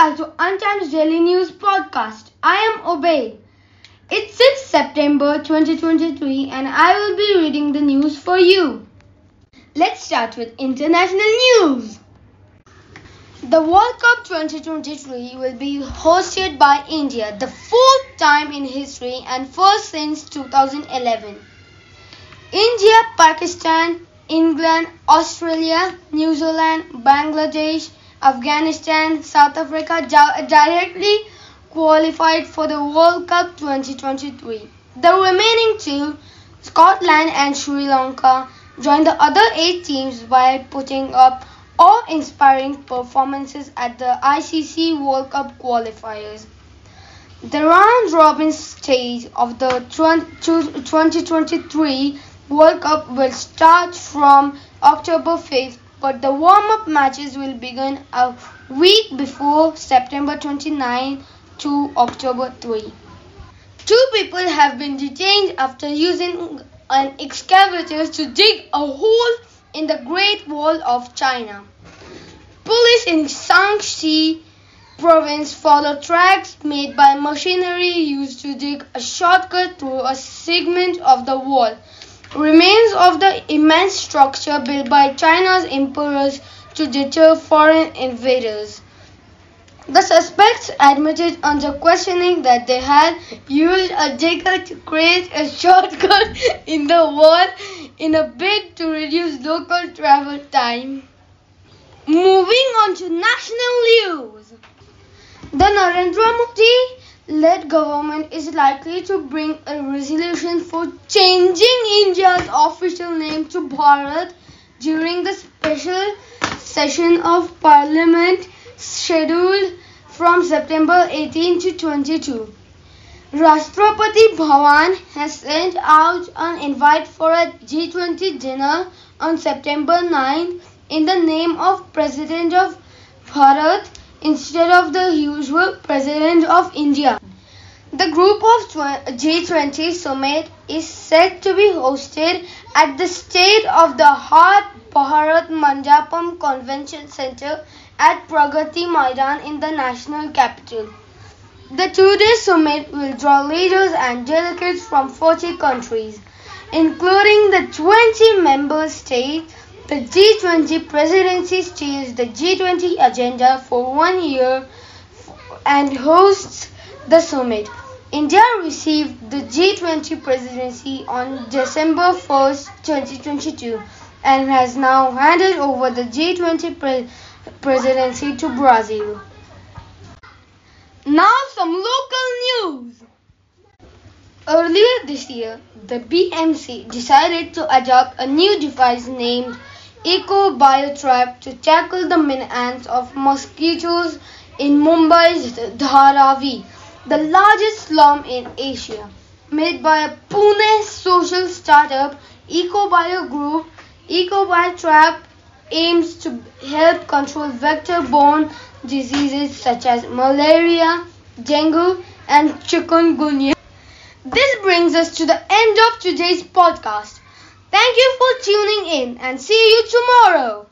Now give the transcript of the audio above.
UnTimes Daily News podcast. I am Obaid. It's 6 September 2023 and I will be reading the news for you. Let's start with international news. The World Cup 2023 will be hosted by India, the fourth time in history and first since 2011. India, Pakistan, England, Australia, New Zealand, Bangladesh, Afghanistan, South Africa directly qualified for the World Cup 2023. The remaining two, Scotland and Sri Lanka, joined the other eight teams by putting up awe-inspiring performances at the ICC World Cup qualifiers. The round-robin stage of the 2023 World Cup will start from October 5th but the warm-up matches will begin a week before September 29 to October 3. Two people have been detained after using an excavator to dig a hole in the Great Wall of China. Police in Shaanxi province follow tracks made by machinery used to dig a shortcut through a segment of the wall. Remains of the immense structure built by China's emperors to deter foreign invaders. The suspects admitted under questioning that they had used a digger to create a shortcut in the wall in a bid to reduce local travel time. Moving on to national news. The Narendra Modi led government is likely to bring a resolution for changing India's official name to Bharat during the special session of parliament scheduled from September 18 to 22. Rashtrapati Bhavan has sent out an invite for a G20 dinner on September 9 in the name of President of Bharat instead of the usual President of India. The group of G20 summit is set to be hosted at the State of the Art Bharat Mandapam Convention Center at Pragati Maidan in the national capital. The two-day summit will draw leaders and delegates from 40 countries, including the 20 member states. The G20 presidency steers the G20 agenda for one year and hosts the summit. India received the G20 presidency on December 1, 2022 and has now handed over the G20 pre presidency to Brazil. Now some local news. Earlier this year, the BMC decided to adopt a new device named Eco Biotrap to tackle the menace of mosquitoes in Mumbai's Dharavi the largest slum in Asia, made by a Pune social startup EcoBio Group. EcoBio Trap aims to help control vector-borne diseases such as malaria, dengue, and chikungunya. This brings us to the end of today's podcast. Thank you for tuning in and see you tomorrow.